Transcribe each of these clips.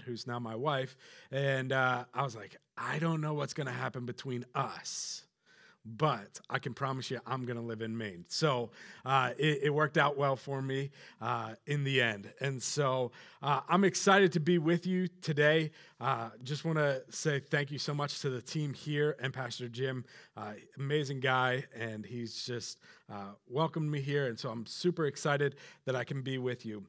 who's now my wife, and uh, I was like, I don't know what's going to happen between us but I can promise you I'm going to live in Maine. So uh, it, it, worked out well for me uh, in the end. And so uh, I'm excited to be with you today. Uh, just want to say thank you so much to the team here and Pastor Jim. Uh, amazing guy, and he's just welcomed me here. And so I'm super excited that I can be with you.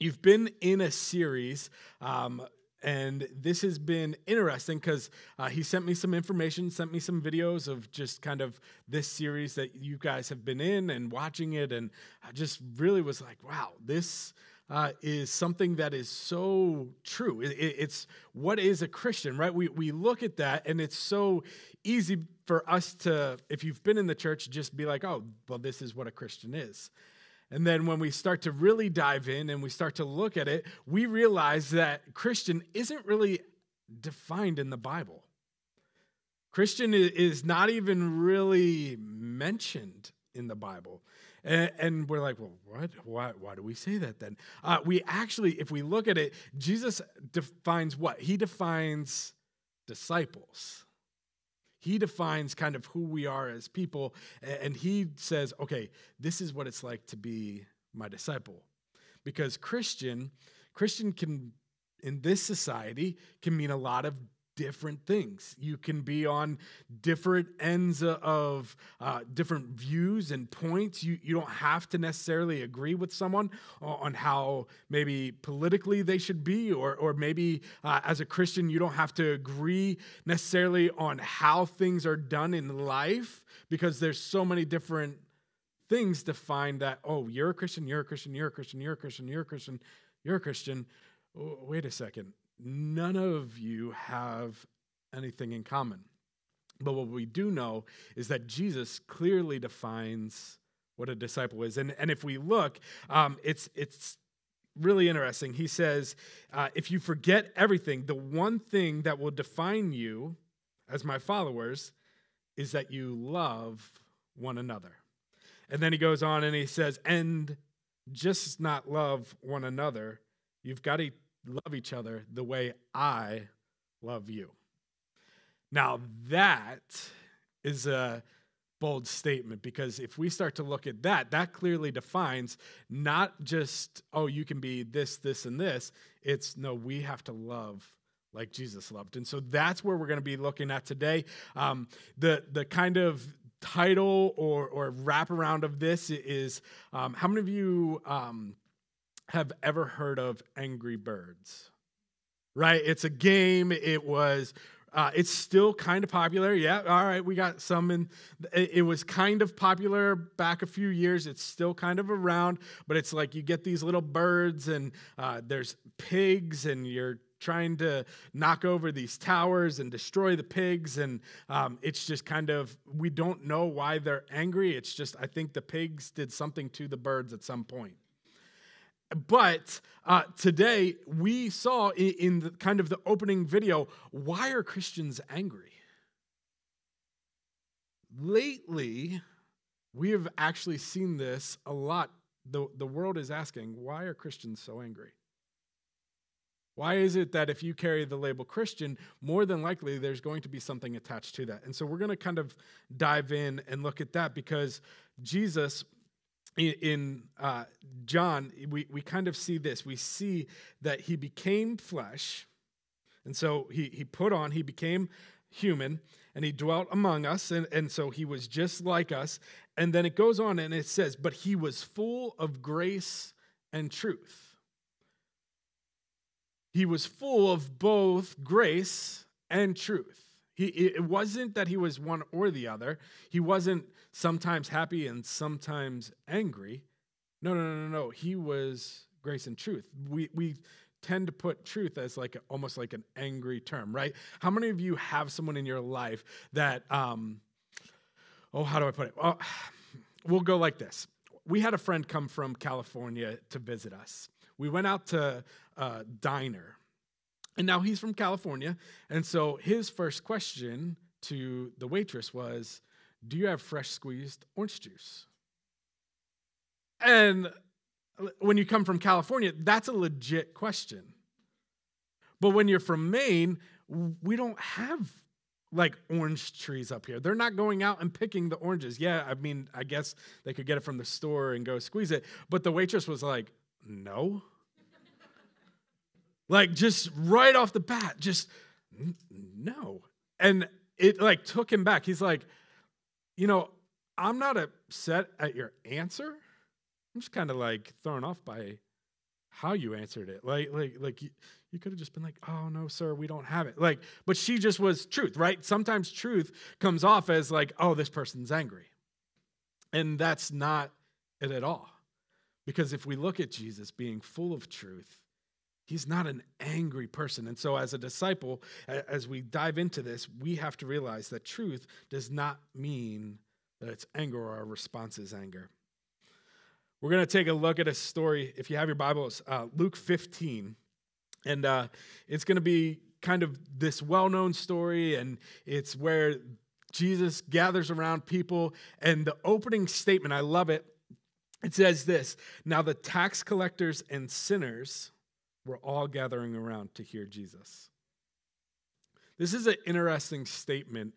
You've been in a series um, and this has been interesting because uh, he sent me some information, sent me some videos of just kind of this series that you guys have been in and watching it. And I just really was like, wow, this uh, is something that is so true. It, it, it's what is a Christian, right? We, we look at that and it's so easy for us to, if you've been in the church, just be like, oh, well, this is what a Christian is. And then when we start to really dive in and we start to look at it, we realize that Christian isn't really defined in the Bible. Christian is not even really mentioned in the Bible. And, we're like, well, what? Why, why do we say that then? Uh, we actually, if we look at it, Jesus defines what? He defines disciples he defines kind of who we are as people and he says okay this is what it's like to be my disciple. Because christian christian can in this society can mean a lot of different things. You can be on different ends of uh, different views and points. You, you don't have to necessarily agree with someone on how maybe politically they should be, or, or maybe uh, as a Christian, you don't have to agree necessarily on how things are done in life because there's so many different things to find that, oh, you're a Christian, you're a Christian, you're a Christian, you're a Christian, you're a Christian, you're a Christian. Wait a second none of you have anything in common. But what we do know is that Jesus clearly defines what a disciple is. And, and if we look, um, it's, it's really interesting. He says, uh, if you forget everything, the one thing that will define you as my followers is that you love one another. And then he goes on and he says, and just not love one another, you've got to love each other the way I love you. Now, that is a bold statement because if we start to look at that, that clearly defines not just, oh, you can be this, this, and this. It's no, we have to love like Jesus loved. And so that's where we're going to be looking at today. Um, the, the kind of title or, or wraparound of this is um, how many of you um, have ever heard of Angry Birds? Right? It's a game. It was uh, it's still kind of popular. Yeah, all right, we got some in. It, it, was kind of popular back a few years. It's still kind of around, but it's like you get these little birds, and uh, there's pigs, and you're trying to knock over these towers and destroy the pigs. And um, it's just kind of, we don't know why they're angry. It's just, I think the pigs did something to the birds at some point. But uh, today we saw in, the kind of the opening video why are Christians angry? Lately, we have actually seen this a lot. The, the world is asking, why are Christians so angry? Why is it that if you carry the label Christian, more than likely there's going to be something attached to that? And so we're going to kind of dive in and look at that because Jesus in uh, John, we, we kind of see this. We see that he became flesh. And so he, he put on, he became human, and he dwelt among us. And, and so he was just like us. And then it goes on and it says, But he was full of grace and truth. He was full of both grace and truth. He, it wasn't that he was one or the other. He wasn't sometimes happy and sometimes angry. No, no, no, no, no. He was grace and truth. We, we tend to put truth as like almost like an angry term, right? How many of you have someone in your life that, um, oh, how do I put it? Well, we'll go like this. We had a friend come from California to visit us. We went out to a diner and now he's from California. And so his first question to the waitress was, Do you have fresh squeezed orange juice? And when you come from California, that's a legit question. But when you're from Maine, we don't have like orange trees up here. They're not going out and picking the oranges. Yeah, I mean, I guess they could get it from the store and go squeeze it. But the waitress was like, no. like, just right off the bat, just no. And it like took him back. He's like, you know, I'm not upset at your answer. I'm just kind of like thrown off by how you answered it. Like, like, like you, you could have just been like, "Oh no, sir, we don't have it." Like, but she just was truth, right? Sometimes truth comes off as like, "Oh, this person's angry," and that's not it at all. Because if we look at Jesus being full of truth, he's not an angry person. And so, as a disciple, as we dive into this, we have to realize that truth does not mean that it's anger or our response is anger. We're going to take a look at a story. If you have your Bibles, uh, Luke 15. And uh, it's going to be kind of this well known story, and it's where Jesus gathers around people. And the opening statement, I love it. It says this Now the tax collectors and sinners were all gathering around to hear Jesus. This is an interesting statement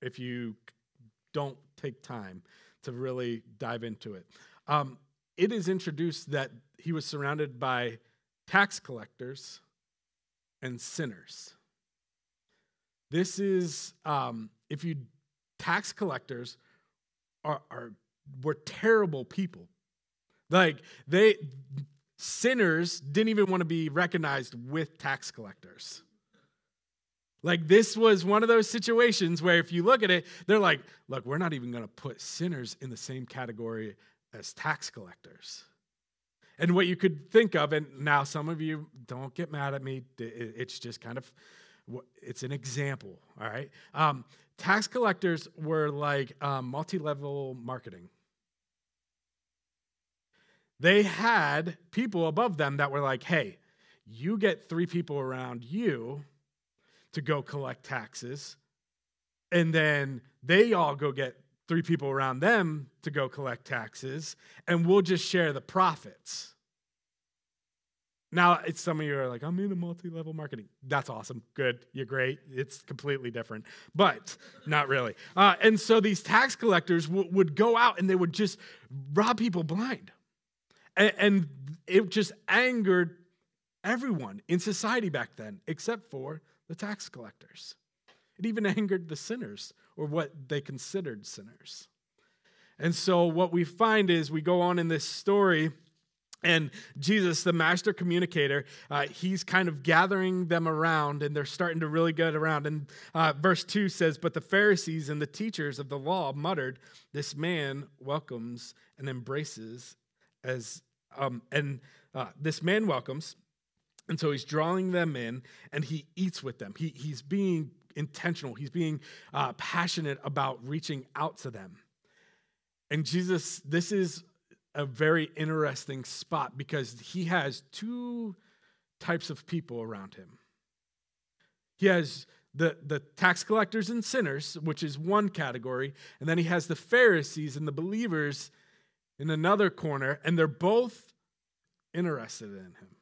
if you don't take time to really dive into it. Um, it is introduced that he was surrounded by tax collectors and sinners. This is, um, if you, tax collectors are, are were terrible people. Like they, sinners didn't even want to be recognized with tax collectors. Like this was one of those situations where if you look at it, they're like, look, we're not even going to put sinners in the same category as tax collectors. And what you could think of, and now some of you don't get mad at me, it's just kind of, it's an example, all right? Um, tax collectors were like um, multi level marketing. They had people above them that were like, hey, you get three people around you to go collect taxes, and then they all go get three people around them to go collect taxes, and we'll just share the profits. Now, it's some of you are like, I'm in multi level marketing. That's awesome. Good. You're great. It's completely different, but not really. Uh, and so these tax collectors w- would go out and they would just rob people blind. And, and it just angered everyone in society back then, except for the tax collectors. It even angered the sinners or what they considered sinners. And so what we find is we go on in this story. And Jesus, the master communicator, uh, he's kind of gathering them around and they're starting to really get around. And uh, verse 2 says, But the Pharisees and the teachers of the law muttered, This man welcomes and embraces as, um, and uh, this man welcomes. And so he's drawing them in and he eats with them. He, he's being intentional, he's being uh, passionate about reaching out to them. And Jesus, this is a very interesting spot because he has two types of people around him. He has the, the tax collectors and sinners, which is one category, and then he has the Pharisees and the believers in another corner, and they're both interested in him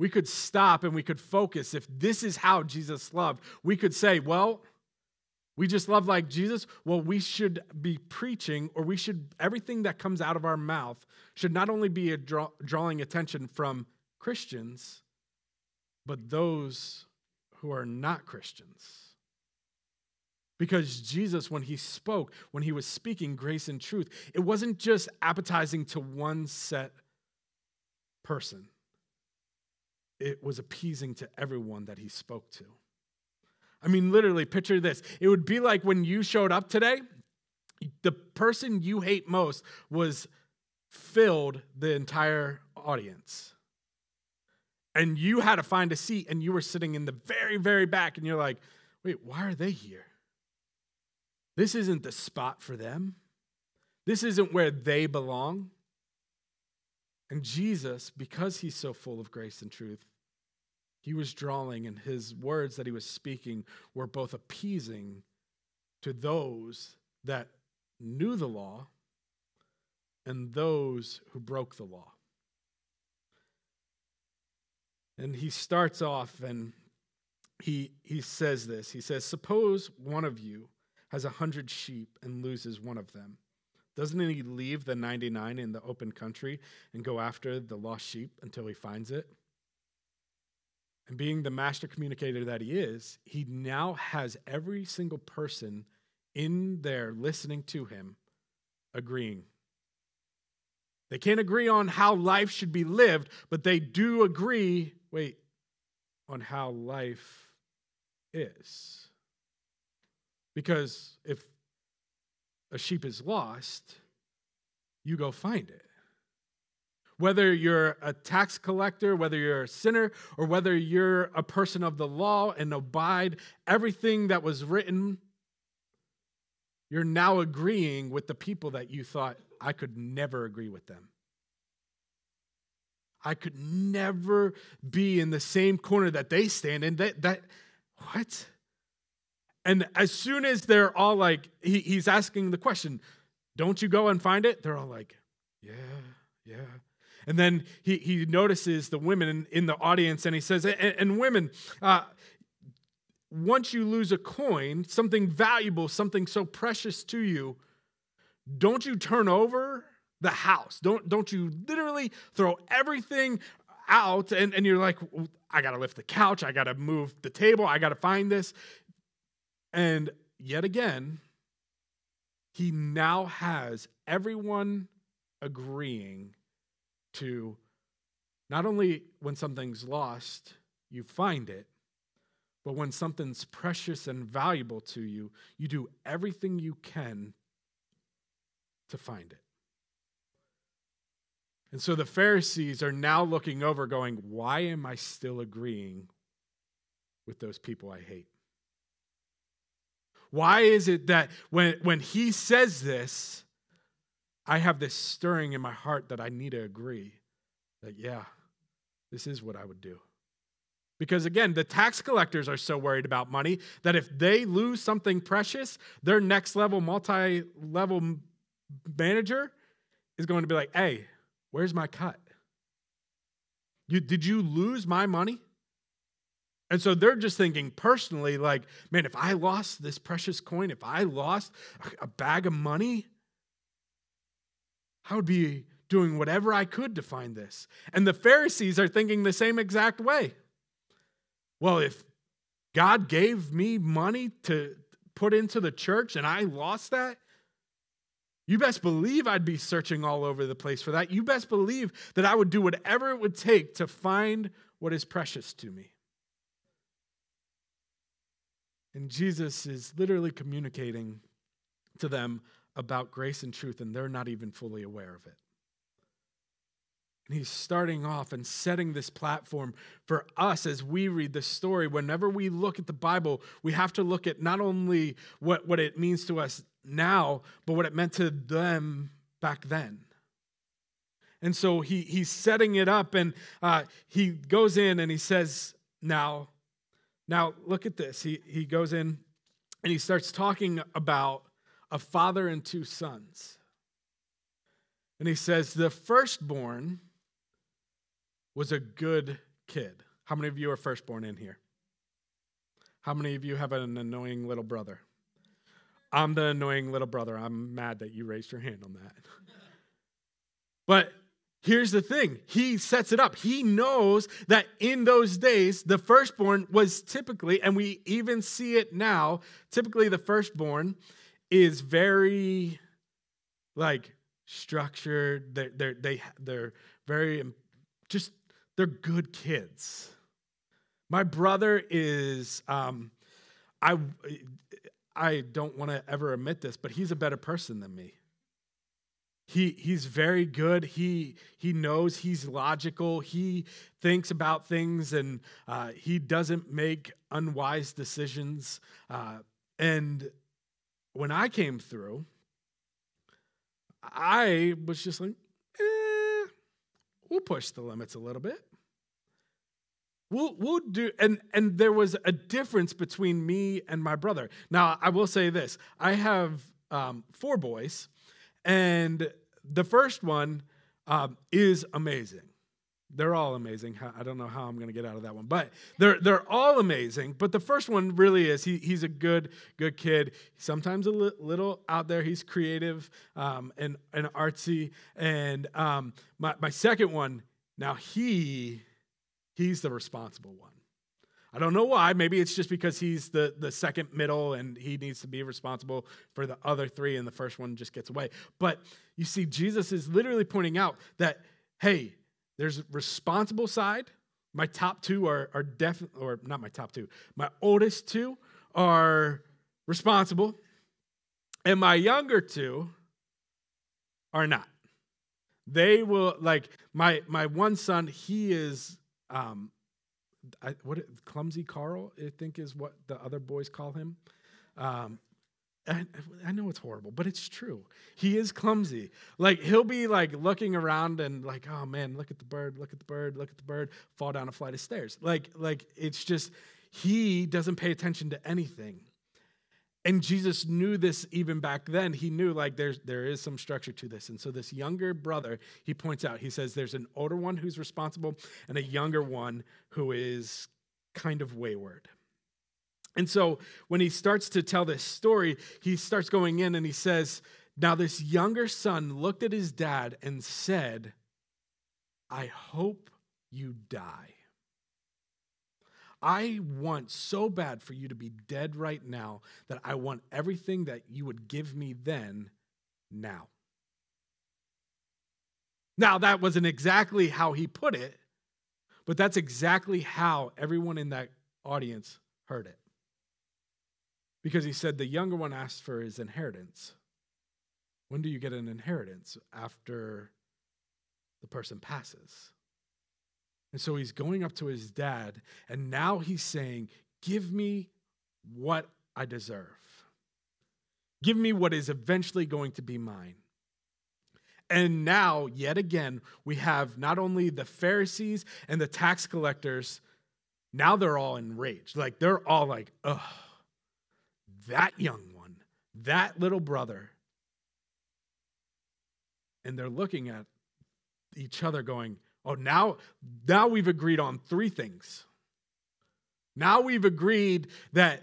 we could stop and we could focus. If this is how Jesus loved, we could say, well, we just love like Jesus. Well, we should be preaching, or we should, everything that comes out of our mouth should not only be draw, drawing attention from Christians, but those who are not Christians. Because Jesus, when he spoke, when he was speaking grace and truth, it wasn't just appetizing to one set person it was appeasing to everyone that he spoke to. I mean, literally, picture this. It would be like when you showed up today, the person you hate most was filled the entire audience. And you had to find a seat, and you were sitting in the very, very back, and you're like, wait, why are they here? This isn't the spot for them. This isn't where they belong. And Jesus, because he's so full of grace and truth, he was drawing, and his words that he was speaking were both appeasing to those that knew the law and those who broke the law. And he starts off and he, he says this. He says, Suppose one of you has a hundred sheep and loses one of them. Doesn't he leave the 99 in the open country and go after the lost sheep until he finds it? And being the master communicator that he is, he now has every single person in there listening to him agreeing. They can't agree on how life should be lived, but they do agree, wait, on how life is. Because if a sheep is lost, you go find it. Whether you're a tax collector, whether you're a sinner, or whether you're a person of the law and abide everything that was written, you're now agreeing with the people that you thought I could never agree with them. I could never be in the same corner that they stand in. That, that what? And as soon as they're all like, he, he's asking the question, don't you go and find it? They're all like, yeah, yeah. And then he, he notices the women in, in the audience and he says, and, and women, uh, once you lose a coin, something valuable, something so precious to you, don't you turn over the house? Don't, don't you literally throw everything out and, and you're like, I got to lift the couch, I got to move the table, I got to find this. And yet again, he now has everyone agreeing to not only when something's lost, you find it, but when something's precious and valuable to you, you do everything you can to find it. And so the Pharisees are now looking over, going, Why am I still agreeing with those people I hate? Why is it that when, when he says this, I have this stirring in my heart that I need to agree that, yeah, this is what I would do? Because again, the tax collectors are so worried about money that if they lose something precious, their next level, multi level manager is going to be like, hey, where's my cut? You, did you lose my money? And so they're just thinking personally, like, man, if I lost this precious coin, if I lost a bag of money, I would be doing whatever I could to find this. And the Pharisees are thinking the same exact way. Well, if God gave me money to put into the church and I lost that, you best believe I'd be searching all over the place for that. You best believe that I would do whatever it would take to find what is precious to me. And Jesus is literally communicating to them about grace and truth, and they're not even fully aware of it. And he's starting off and setting this platform for us as we read the story. Whenever we look at the Bible, we have to look at not only what, what it means to us now, but what it meant to them back then. And so he, he's setting it up and uh, he goes in and he says, Now, now, look at this. He, he goes in and he starts talking about a father and two sons. And he says, The firstborn was a good kid. How many of you are firstborn in here? How many of you have an annoying little brother? I'm the annoying little brother. I'm mad that you raised your hand on that. But Here's the thing he sets it up. He knows that in those days, the firstborn was typically, and we even see it now, typically the firstborn is very like structured. They're, they're, they, they're very just, they're good kids. My brother is, um, I, I don't want to ever admit this, but he's a better person than me. He, he's very good. He, he knows he's logical. He thinks about things and uh, he doesn't make unwise decisions. Uh, and when I came through, I was just like, eh, we'll push the limits a little bit. We'll, we'll do, and, and there was a difference between me and my brother. Now, I will say this I have um, four boys, and the first one um, is amazing. they're all amazing. I don't know how I'm going to get out of that one, but they're they're all amazing. But the first one really is he, he's a good good kid. Sometimes a li- little out there. He's creative um, and and artsy. And um, my my second one now he he's the responsible one. I don't know why. Maybe it's just because he's the, the second middle and he needs to be responsible for the other three, and the first one just gets away. But you see, Jesus is literally pointing out that, hey, there's responsible side. My top two are, are definitely, or not my top two, my oldest two are responsible, and my younger two are not. They will like my my one son. He is um, I, what clumsy Carl. I think is what the other boys call him. Um, I, I know it's horrible, but it's true. He is clumsy. Like he'll be like looking around and like, oh man, look at the bird, look at the bird, look at the bird, fall down a flight of stairs. Like, like it's just he doesn't pay attention to anything. And Jesus knew this even back then. He knew like there's there is some structure to this. And so this younger brother, he points out, he says there's an older one who's responsible and a younger one who is kind of wayward. And so when he starts to tell this story, he starts going in and he says, Now this younger son looked at his dad and said, I hope you die. I want so bad for you to be dead right now that I want everything that you would give me then now. Now, that wasn't exactly how he put it, but that's exactly how everyone in that audience heard it because he said the younger one asked for his inheritance. When do you get an inheritance? After the person passes. And so he's going up to his dad, and now he's saying, Give me what I deserve. Give me what is eventually going to be mine. And now, yet again, we have not only the Pharisees and the tax collectors, now they're all enraged. Like, they're all like, ugh that young one, that little brother. And they're looking at each other going, "Oh, now now we've agreed on three things. Now we've agreed that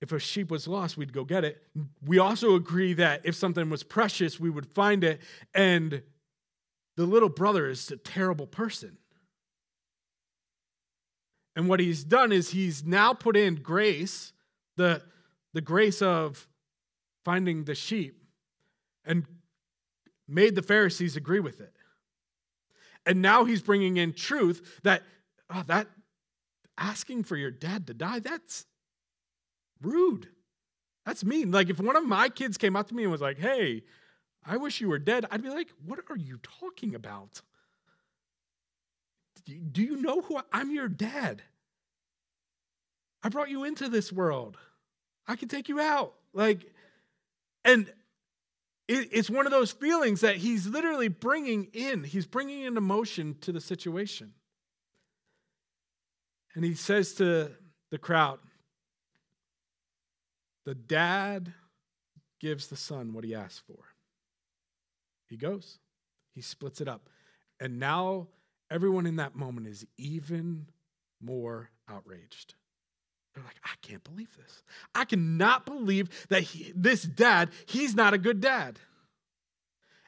if a sheep was lost, we'd go get it. We also agree that if something was precious, we would find it. And the little brother is a terrible person. And what he's done is he's now put in grace the, the grace of finding the sheep and made the Pharisees agree with it. And now he's bringing in truth that, oh, that asking for your dad to die, that's rude. That's mean. Like if one of my kids came up to me and was like, hey, I wish you were dead, I'd be like, what are you talking about? Do you know who I, I'm your dad? I brought you into this world. I can take you out. Like, and it, it's one of those feelings that he's literally bringing in. He's bringing an emotion to the situation. And he says to the crowd, the dad gives the son what he asked for. He goes, he splits it up. And now everyone in that moment is even more outraged. They're like, I can't believe this. I cannot believe that he, this dad, he's not a good dad.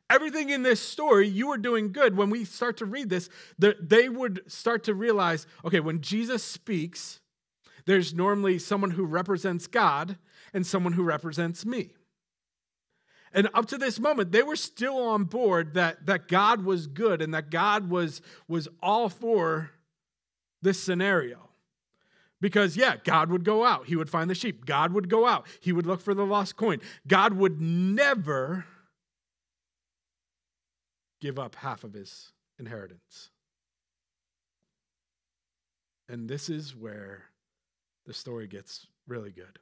Everything in this story, you are doing good. When we start to read this, they would start to realize okay, when Jesus speaks, there's normally someone who represents God and someone who represents me. And up to this moment, they were still on board that, that God was good and that God was, was all for this scenario. Because, yeah, God would go out. He would find the sheep. God would go out. He would look for the lost coin. God would never give up half of his inheritance. And this is where the story gets really good.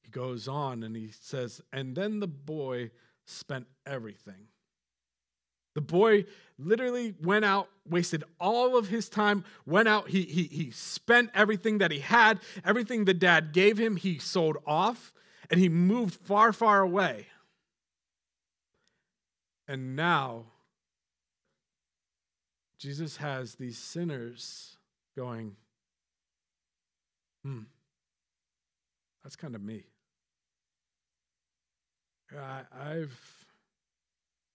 He goes on and he says, And then the boy spent everything the boy literally went out, wasted all of his time, went out, he, he, he spent everything that he had, everything the dad gave him, he sold off, and he moved far, far away. And now Jesus has these sinners going, hmm, that's kind of me. I, I've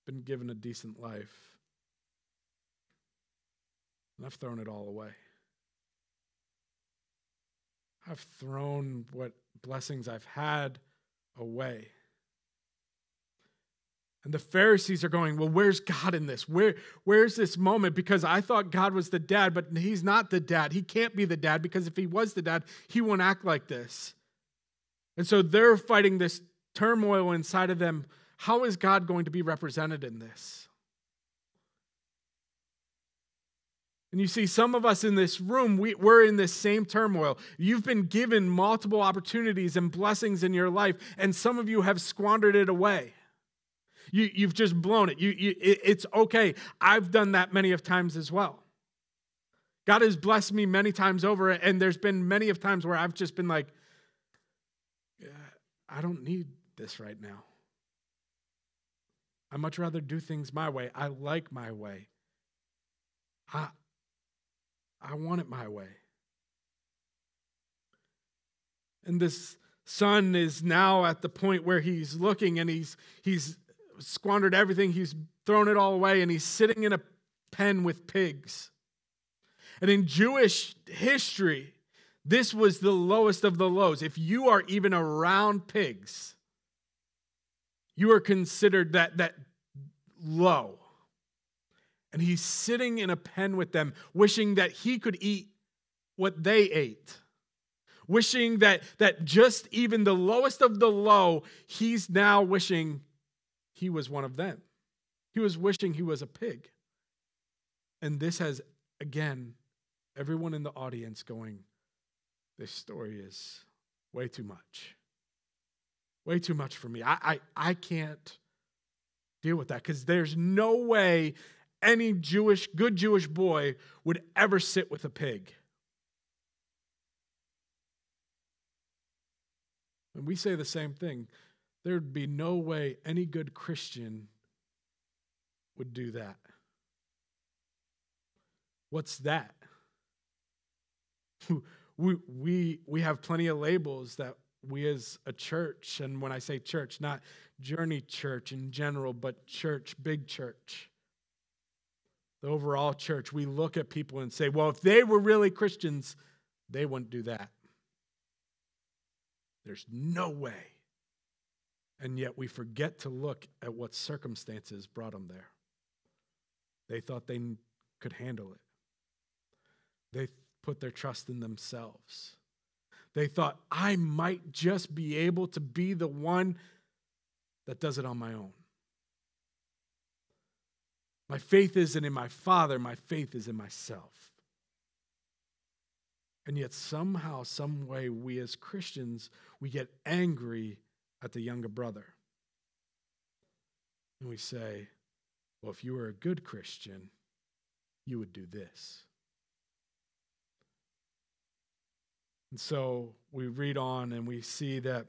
been given a decent life, and I've thrown it all away. I've thrown what blessings I've had away. And the Pharisees are going, Well, where's God in this? Where, where's this moment? Because I thought God was the dad, but he's not the dad. He can't be the dad because if he was the dad, he won't act like this. And so they're fighting this turmoil inside of them. How is God going to be represented in this? And you see, some of us in this room, we, we're in this same turmoil. You've been given multiple opportunities and blessings in your life, and some of you have squandered it away. You, you've just blown it. You, you, it. It's okay. I've done that many of times as well. God has blessed me many times over, and there's been many of times where I've just been like, I don't need this right now. I much rather do things my way. I like my way. I, I want it my way. And this son is now at the point where he's looking and he's he's squandered everything, he's thrown it all away, and he's sitting in a pen with pigs. And in Jewish history, this was the lowest of the lows. If you are even around pigs, you are considered that, that low. And he's sitting in a pen with them, wishing that he could eat what they ate. Wishing that, that just even the lowest of the low, he's now wishing he was one of them. He was wishing he was a pig. And this has, again, everyone in the audience going, This story is way too much. Way too much for me. I, I, I can't deal with that because there's no way any Jewish, good Jewish boy would ever sit with a pig. And we say the same thing. There'd be no way any good Christian would do that. What's that? we, we, we have plenty of labels that we as a church, and when I say church, not journey church in general, but church, big church, the overall church, we look at people and say, well, if they were really Christians, they wouldn't do that. There's no way. And yet we forget to look at what circumstances brought them there. They thought they could handle it, they put their trust in themselves. They thought, I might just be able to be the one that does it on my own. My faith isn't in my father, my faith is in myself. And yet, somehow, some way, we as Christians, we get angry at the younger brother. And we say, well, if you were a good Christian, you would do this. And so we read on and we see that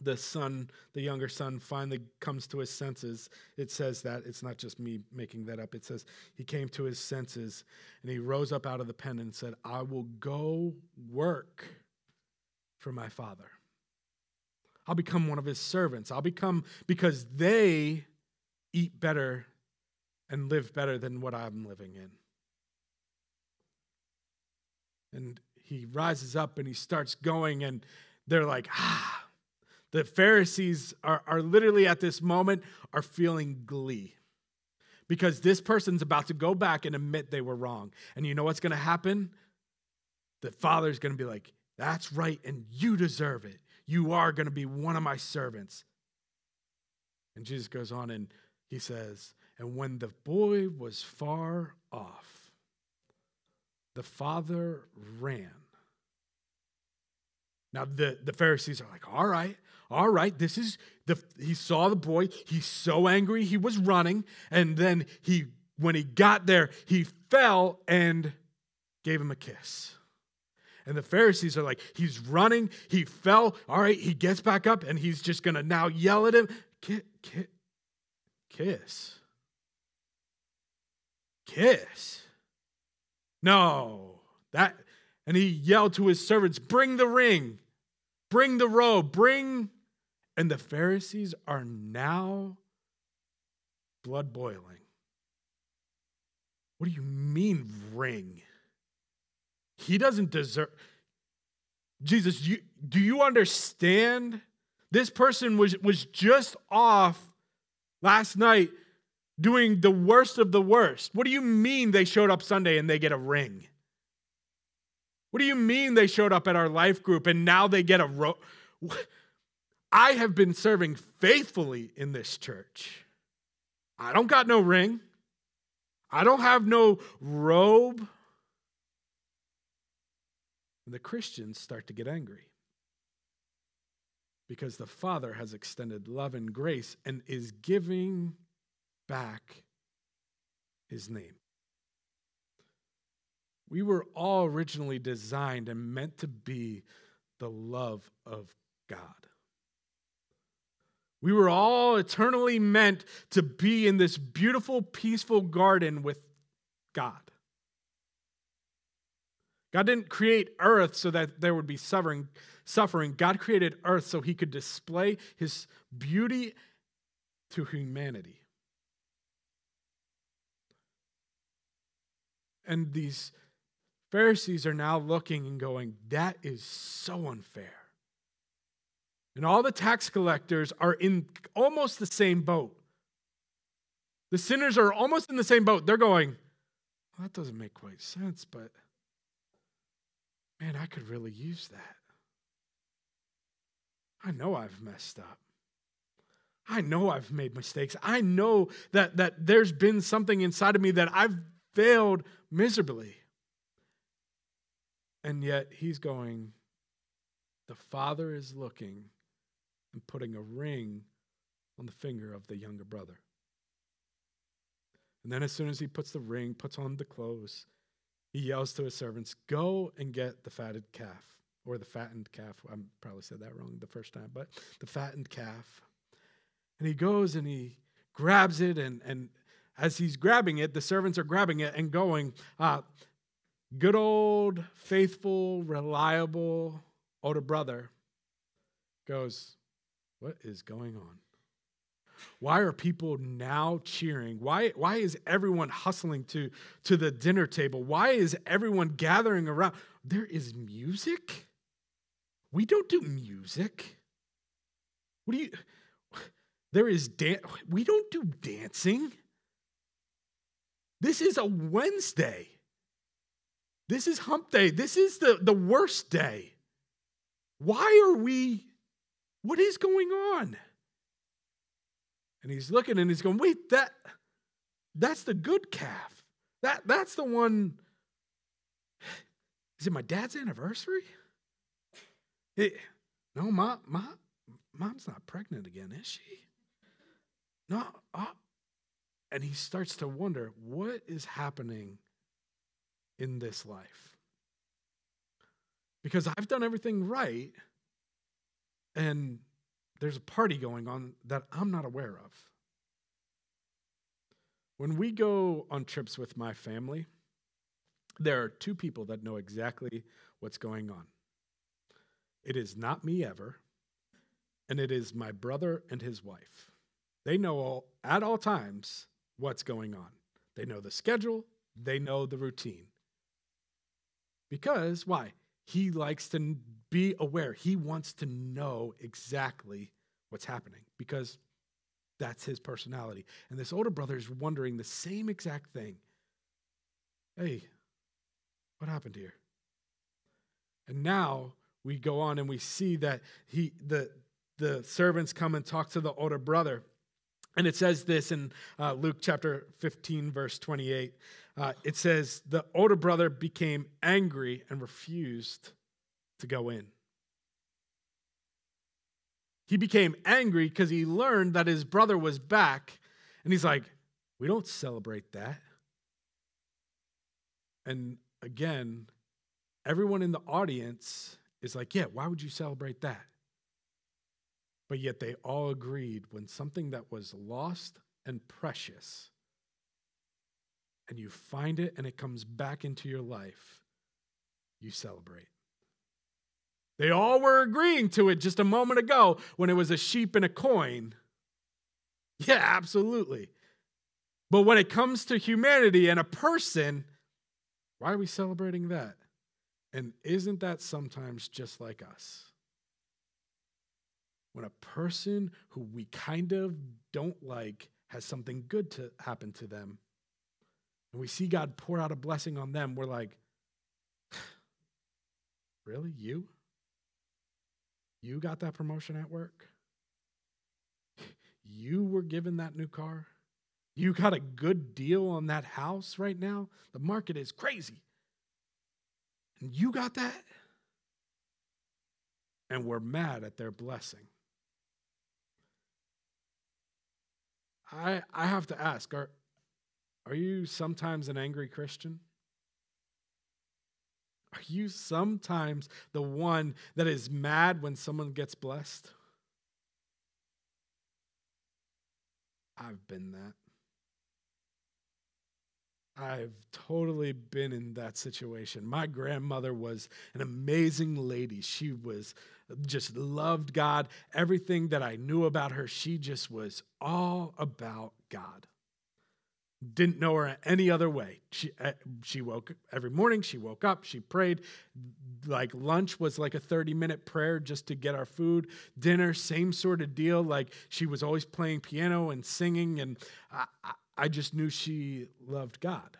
the son, the younger son, finally comes to his senses. It says that. It's not just me making that up. It says he came to his senses and he rose up out of the pen and said, I will go work for my father. I'll become one of his servants. I'll become, because they eat better and live better than what I'm living in. And he rises up and he starts going, and they're like, ah. The Pharisees are, are literally at this moment are feeling glee because this person's about to go back and admit they were wrong. And you know what's going to happen? The father's going to be like, That's right, and you deserve it. You are going to be one of my servants. And Jesus goes on and he says, And when the boy was far off, the father ran. Now the, the Pharisees are like, all right, all right, this is the he saw the boy, he's so angry, he was running, and then he when he got there, he fell and gave him a kiss. And the Pharisees are like, he's running, he fell, all right, he gets back up, and he's just gonna now yell at him, kiss. kiss. kiss. No, that, and he yelled to his servants, Bring the ring, bring the robe, bring. And the Pharisees are now blood boiling. What do you mean, ring? He doesn't deserve. Jesus, you, do you understand? This person was, was just off last night doing the worst of the worst. What do you mean they showed up Sunday and they get a ring? What do you mean they showed up at our life group and now they get a robe? I have been serving faithfully in this church. I don't got no ring. I don't have no robe. And the Christians start to get angry because the Father has extended love and grace and is giving back his name. We were all originally designed and meant to be the love of God. We were all eternally meant to be in this beautiful, peaceful garden with God. God didn't create earth so that there would be suffering. Suffering. God created earth so he could display his beauty to humanity. And these Pharisees are now looking and going, that is so unfair. And all the tax collectors are in almost the same boat. The sinners are almost in the same boat. They're going, well, that doesn't make quite sense, but man, I could really use that. I know I've messed up. I know I've made mistakes. I know that, that there's been something inside of me that I've failed miserably. And yet he's going, the Father is looking and putting a ring on the finger of the younger brother. And then, as soon as he puts the ring, puts on the clothes, he yells to his servants, Go and get the fatted calf, or the fattened calf. I probably said that wrong the first time, but the fattened calf. And he goes and he grabs it, and, and as he's grabbing it, the servants are grabbing it and going, uh, Good old, faithful, reliable older brother goes, What is going on? Why are people now cheering? Why, why is everyone hustling to, to the dinner table? Why is everyone gathering around? There is music? We don't do music. What do you? There is dance. We don't do dancing. This is a Wednesday. This is hump day. This is the, the worst day. Why are we? What is going on? And he's looking and he's going, wait, that that's the good calf. That that's the one. Is it my dad's anniversary? It, no, mom, mom, mom's not pregnant again, is she? No. Uh, and he starts to wonder what is happening in this life. Because I've done everything right, and there's a party going on that I'm not aware of. When we go on trips with my family, there are two people that know exactly what's going on. It is not me ever, and it is my brother and his wife. They know all, at all times what's going on. They know the schedule, they know the routine. Because why? He likes to be aware. He wants to know exactly what's happening because that's his personality. And this older brother is wondering the same exact thing. Hey, what happened here? And now we go on and we see that he the the servants come and talk to the older brother. And it says this in uh, Luke chapter 15, verse 28 uh, it says, the older brother became angry and refused to go in. He became angry because he learned that his brother was back, and he's like, We don't celebrate that. And again, everyone in the audience is like, Yeah, why would you celebrate that? But yet they all agreed when something that was lost and precious and you find it and it comes back into your life, you celebrate. They all were agreeing to it just a moment ago when it was a sheep and a coin. Yeah, absolutely. But when it comes to humanity and a person, why are we celebrating that? And isn't that sometimes just like us? When a person who we kind of don't like has something good to happen to them, and we see God pour out a blessing on them, we're like, really? You? You got that promotion at work? You were given that new car? You got a good deal on that house right now? The market is crazy. And you got that? And we're mad at their blessing. I, I have to ask are, are you sometimes an angry Christian? Are you sometimes the one that is mad when someone gets blessed? I've been that. I've totally been in that situation. My grandmother was an amazing lady. She was just loved God. Everything that I knew about her, she just was all about God. Didn't know her any other way. She eh, she woke every morning. She woke up. She prayed. Like lunch was like a thirty minute prayer just to get our food. Dinner, same sort of deal. Like she was always playing piano and singing, and I, I just knew she loved God.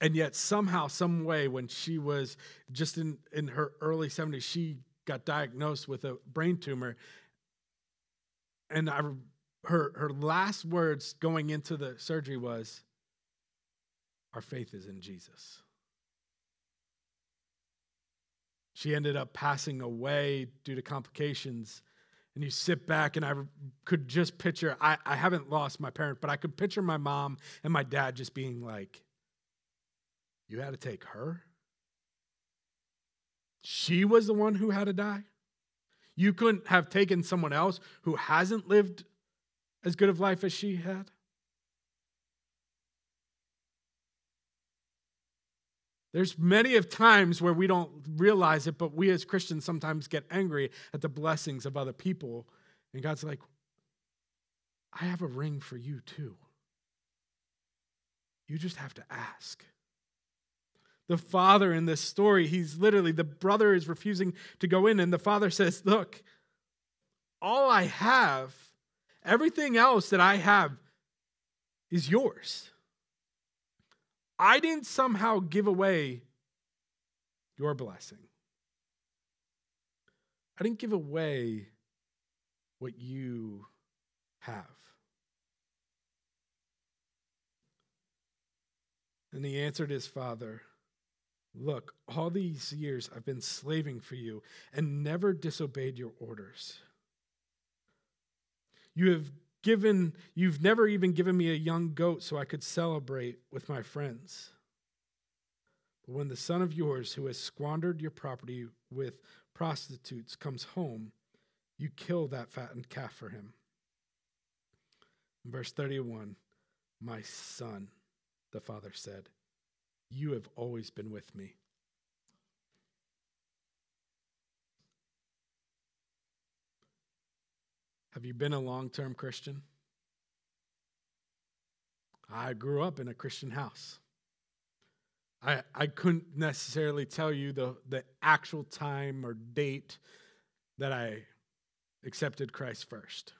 And yet, somehow, some way, when she was just in, in her early 70s, she got diagnosed with a brain tumor. And I her, her last words going into the surgery was, Our faith is in Jesus. She ended up passing away due to complications. And you sit back, and I could just picture I, I haven't lost my parent, but I could picture my mom and my dad just being like, You had to take her? She was the one who had to die? You couldn't have taken someone else who hasn't lived as good of life as she had? There's many of times where we don't realize it, but we as Christians sometimes get angry at the blessings of other people. And God's like, I have a ring for you too. You just have to ask. The father in this story, he's literally, the brother is refusing to go in, and the father says, Look, all I have Everything else that I have is yours. I didn't somehow give away your blessing. I didn't give away what you have. And he answered his father, Look, all these years I've been slaving for you and never disobeyed your orders. You have given, you've never even given me a young goat so I could celebrate with my friends. But when the son of yours who has squandered your property with prostitutes comes home, you kill that fattened calf for him. verse 31 My son, the father said, You have always been with me Have you been a long term Christian? I grew up in a Christian house. I, I couldn't necessarily tell you the, the actual time or date that I accepted Christ first.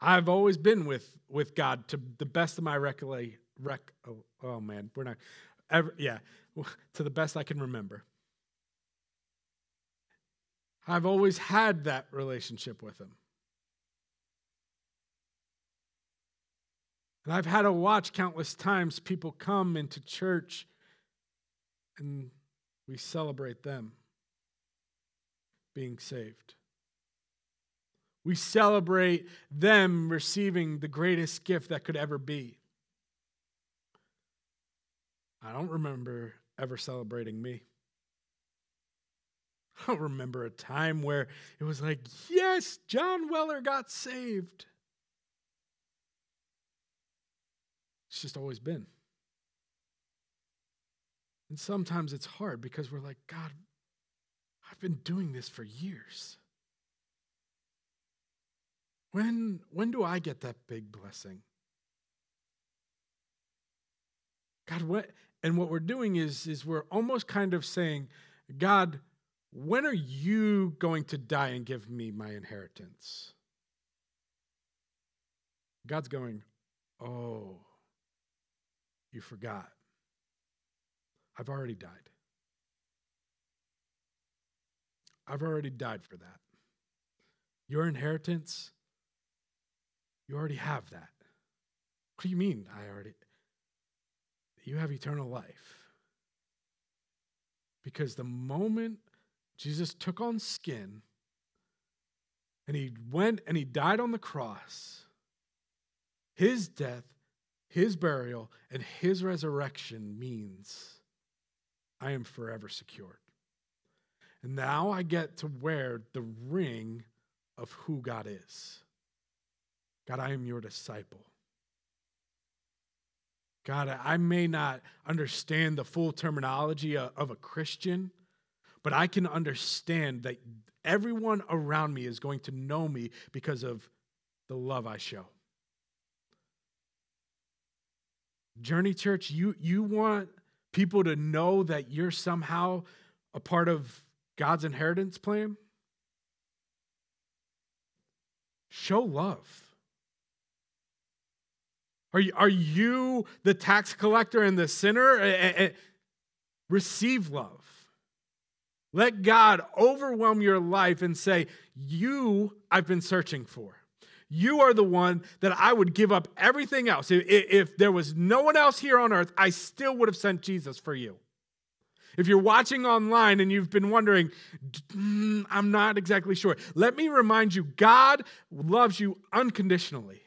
I've always been with, with God to the best of my recollection. Rec, oh, oh man, we're not ever, yeah, to the best I can remember. I've always had that relationship with him. And I've had to watch countless times people come into church and we celebrate them being saved. We celebrate them receiving the greatest gift that could ever be. I don't remember ever celebrating me. I don't remember a time where it was like, yes, John Weller got saved. It's just always been. And sometimes it's hard because we're like, God, I've been doing this for years. When, when do I get that big blessing? God, what? And what we're doing is, is we're almost kind of saying, God, when are you going to die and give me my inheritance? God's going, Oh, you forgot. I've already died. I've already died for that. Your inheritance, you already have that. What do you mean I already? You have eternal life. Because the moment Jesus took on skin and he went and he died on the cross, his death, his burial, and his resurrection means I am forever secured. And now I get to wear the ring of who God is. God, I am your disciple. God, I may not understand the full terminology of a Christian, but I can understand that everyone around me is going to know me because of the love I show. Journey Church, you, you want people to know that you're somehow a part of God's inheritance plan? Show love. Are you, are you the tax collector and the sinner? Receive love. Let God overwhelm your life and say, You I've been searching for. You are the one that I would give up everything else. If, if there was no one else here on earth, I still would have sent Jesus for you. If you're watching online and you've been wondering, mm, I'm not exactly sure, let me remind you God loves you unconditionally.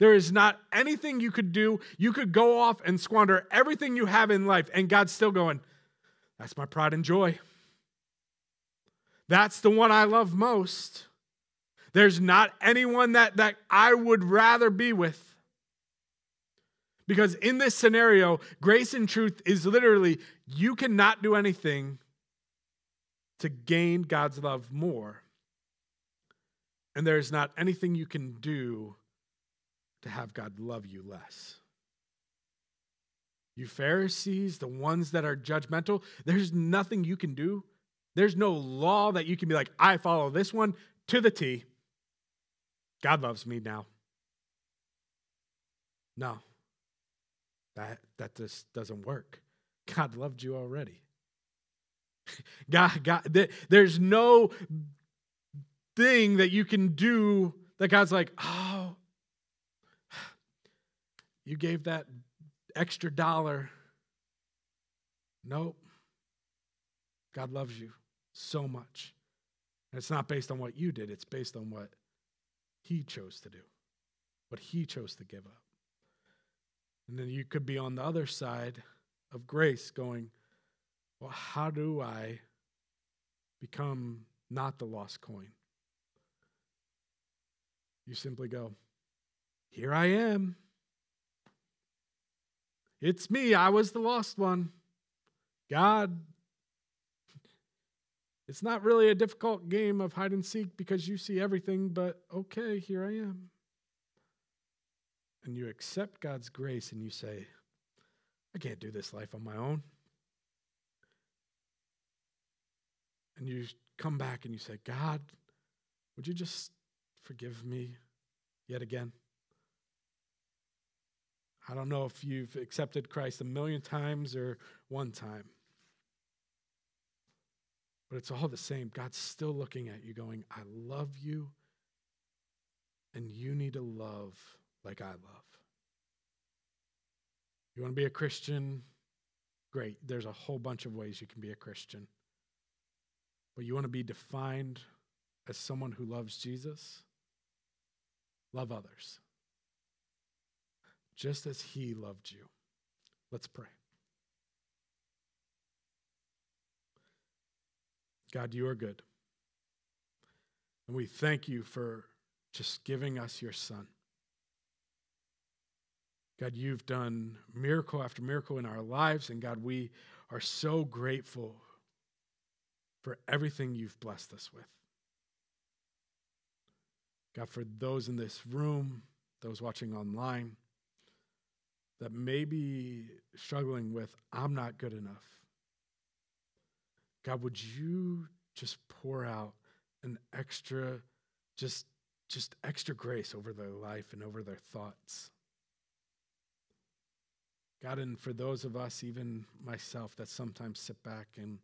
There is not anything you could do. You could go off and squander everything you have in life, and God's still going, That's my pride and joy. That's the one I love most. There's not anyone that, that I would rather be with. Because in this scenario, grace and truth is literally you cannot do anything to gain God's love more. And there's not anything you can do to have God love you less. You Pharisees, the ones that are judgmental, there's nothing you can do. There's no law that you can be like, I follow this one to the T. God loves me now. No, that, that just doesn't work. God loved you already. God, God, there's no thing that you can do that God's like, oh, you gave that extra dollar. Nope. God loves you so much. And it's not based on what you did, it's based on what he chose to do, what he chose to give up. And then you could be on the other side of grace going, well, how do I become not the lost coin? You simply go, here I am. It's me. I was the lost one. God, it's not really a difficult game of hide and seek because you see everything, but okay, here I am. And you accept God's grace and you say, I can't do this life on my own. And you come back and you say, God, would you just forgive me yet again? I don't know if you've accepted Christ a million times or one time. But it's all the same. God's still looking at you, going, I love you, and you need to love like I love. You want to be a Christian? Great. There's a whole bunch of ways you can be a Christian. But you want to be defined as someone who loves Jesus? Love others just as he loved you. Let's pray. God, you are good. And we thank you for just giving us your son. God, you've done miracle after miracle in our lives. And God, we are so grateful for everything you've blessed us with. God, for those in this room, those watching online, that may be struggling with, I'm not good enough. God, would you just pour out an extra, just, just extra grace over their life and over their thoughts? God, and for those of us, even myself, that sometimes sit back and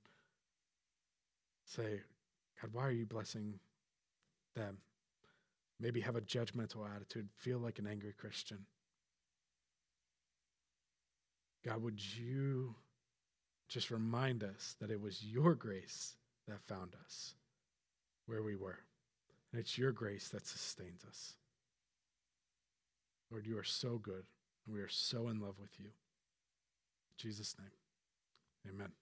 say, God, why are you blessing them? Maybe have a judgmental attitude, feel like an angry Christian. God, would you just remind us that it was your grace that found us where we were? And it's your grace that sustains us. Lord, you are so good, and we are so in love with you. In Jesus' name, amen.